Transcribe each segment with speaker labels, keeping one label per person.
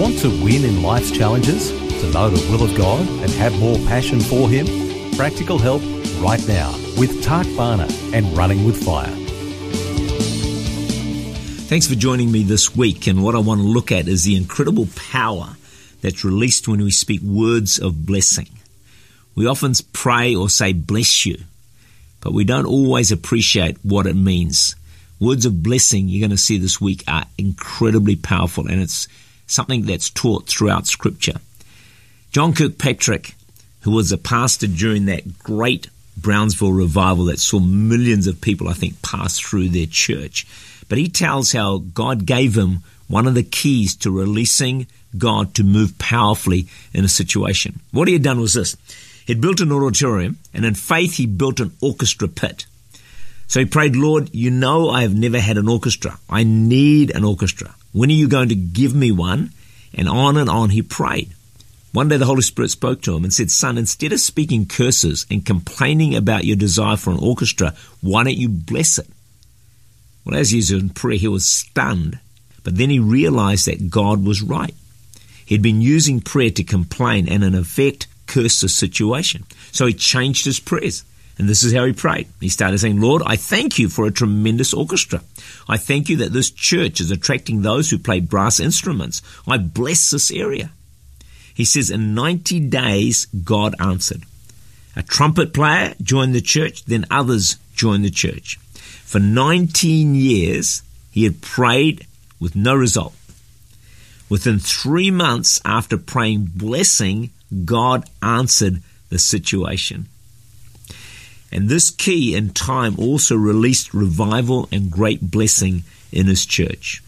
Speaker 1: Want to win in life's challenges? To know the will of God and have more passion for Him? Practical help right now with Tak Bhana and Running with Fire.
Speaker 2: Thanks for joining me this week. And what I want to look at is the incredible power that's released when we speak words of blessing. We often pray or say, bless you, but we don't always appreciate what it means. Words of blessing, you're going to see this week, are incredibly powerful, and it's something that's taught throughout Scripture. John Kilpatrick, who was a pastor during that great Brownsville revival that saw millions of people, I think, pass through their church, but he tells how God gave him one of the keys to releasing God to move powerfully in a situation. What he had done was this. He'd built an auditorium, and in faith, he built an orchestra pit. So he prayed, Lord, you know I have never had an orchestra. I need an orchestra. When are you going to give me one? And on and on he prayed. One day the Holy Spirit spoke to him and said, Son, instead of speaking curses and complaining about your desire for an orchestra, why don't you bless it? Well, as he was in prayer, he was stunned. But then he realized that God was right. He'd been using prayer to complain and, in effect, curse the situation. So he changed his prayers. And this is how he prayed. He started saying, Lord, I thank you for a tremendous orchestra. I thank you that this church is attracting those who play brass instruments. I bless this area. He says, in 90 days, God answered. A trumpet player joined the church, then others joined the church. For 19 years, he had prayed with no result. Within three months after praying blessing, God answered the situation. And this key in time also released revival and great blessing in his church.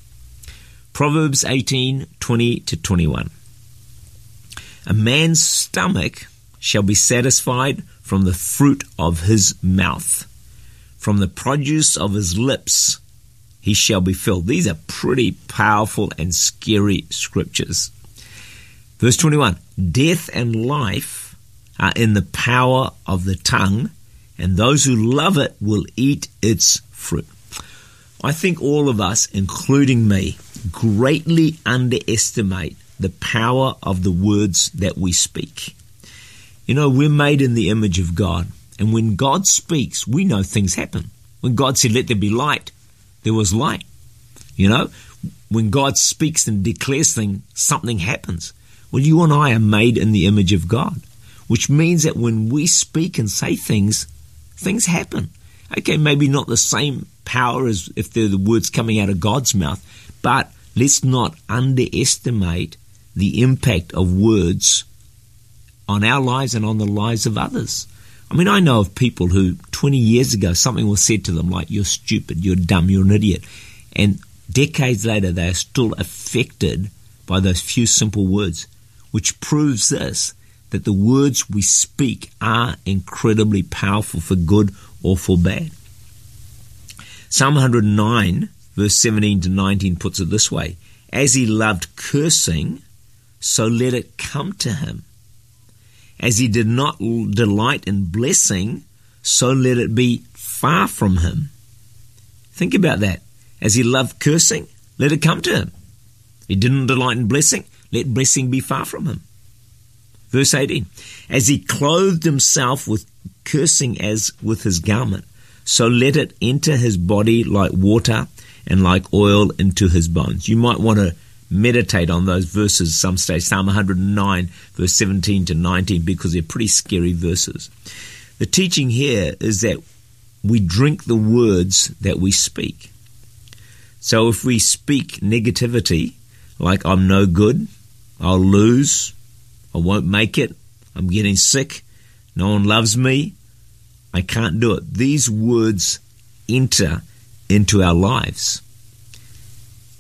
Speaker 2: Proverbs 18 20 to 21. A man's stomach shall be satisfied from the fruit of his mouth, from the produce of his lips he shall be filled. These are pretty powerful and scary scriptures. Verse 21 Death and life are in the power of the tongue and those who love it will eat its fruit. I think all of us, including me, greatly underestimate the power of the words that we speak. You know, we're made in the image of God, and when God speaks, we know things happen. When God said, Let there be light, there was light. You know, when God speaks and declares things, something happens. Well, you and I are made in the image of God, which means that when we speak and say things, things happen. Okay, maybe not the same power as if they're the words coming out of God's mouth, but let's not underestimate the impact of words on our lives and on the lives of others. I mean, I know of people who 20 years ago something was said to them like, you're stupid, you're dumb, you're an idiot. And decades later, they are still affected by those few simple words, which proves this that the words we speak are incredibly powerful for good or for bad. Psalm 109, verse 17 to 19 puts it this way As he loved cursing, so let it come to him. As he did not delight in blessing, so let it be far from him. Think about that. As he loved cursing, let it come to him. He didn't delight in blessing, let blessing be far from him. Verse 18 As he clothed himself with cursing as with his garment, so let it enter his body like water and like oil into his bones. You might want to meditate on those verses some stage, Psalm 109, verse 17 to 19, because they're pretty scary verses. The teaching here is that we drink the words that we speak. So if we speak negativity, like I'm no good, I'll lose, I won't make it. I'm getting sick. No one loves me. I can't do it. These words enter into our lives.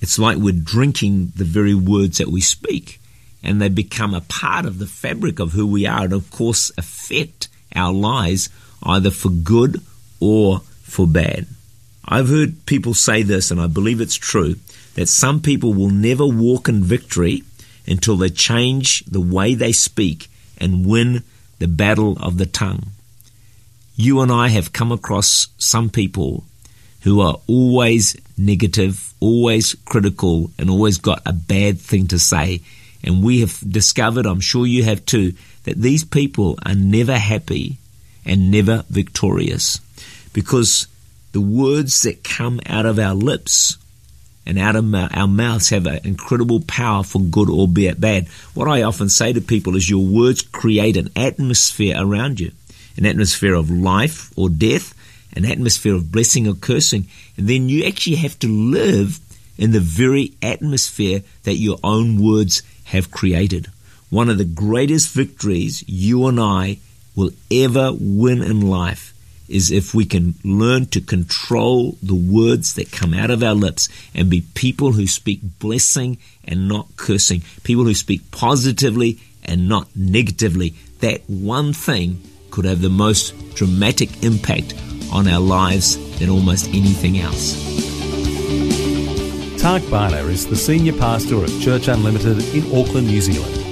Speaker 2: It's like we're drinking the very words that we speak, and they become a part of the fabric of who we are, and of course affect our lives either for good or for bad. I've heard people say this, and I believe it's true, that some people will never walk in victory until they change the way they speak and win the battle of the tongue. You and I have come across some people who are always negative, always critical, and always got a bad thing to say. And we have discovered, I'm sure you have too, that these people are never happy and never victorious because the words that come out of our lips and out of our mouths have an incredible power for good or bad. What I often say to people is your words create an atmosphere around you, an atmosphere of life or death, an atmosphere of blessing or cursing, and then you actually have to live in the very atmosphere that your own words have created. One of the greatest victories you and I will ever win in life is if we can learn to control the words that come out of our lips and be people who speak blessing and not cursing, people who speak positively and not negatively. That one thing could have the most dramatic impact on our lives than almost anything else.
Speaker 1: Tak Bhana is the senior pastor of Church Unlimited in Auckland, New Zealand.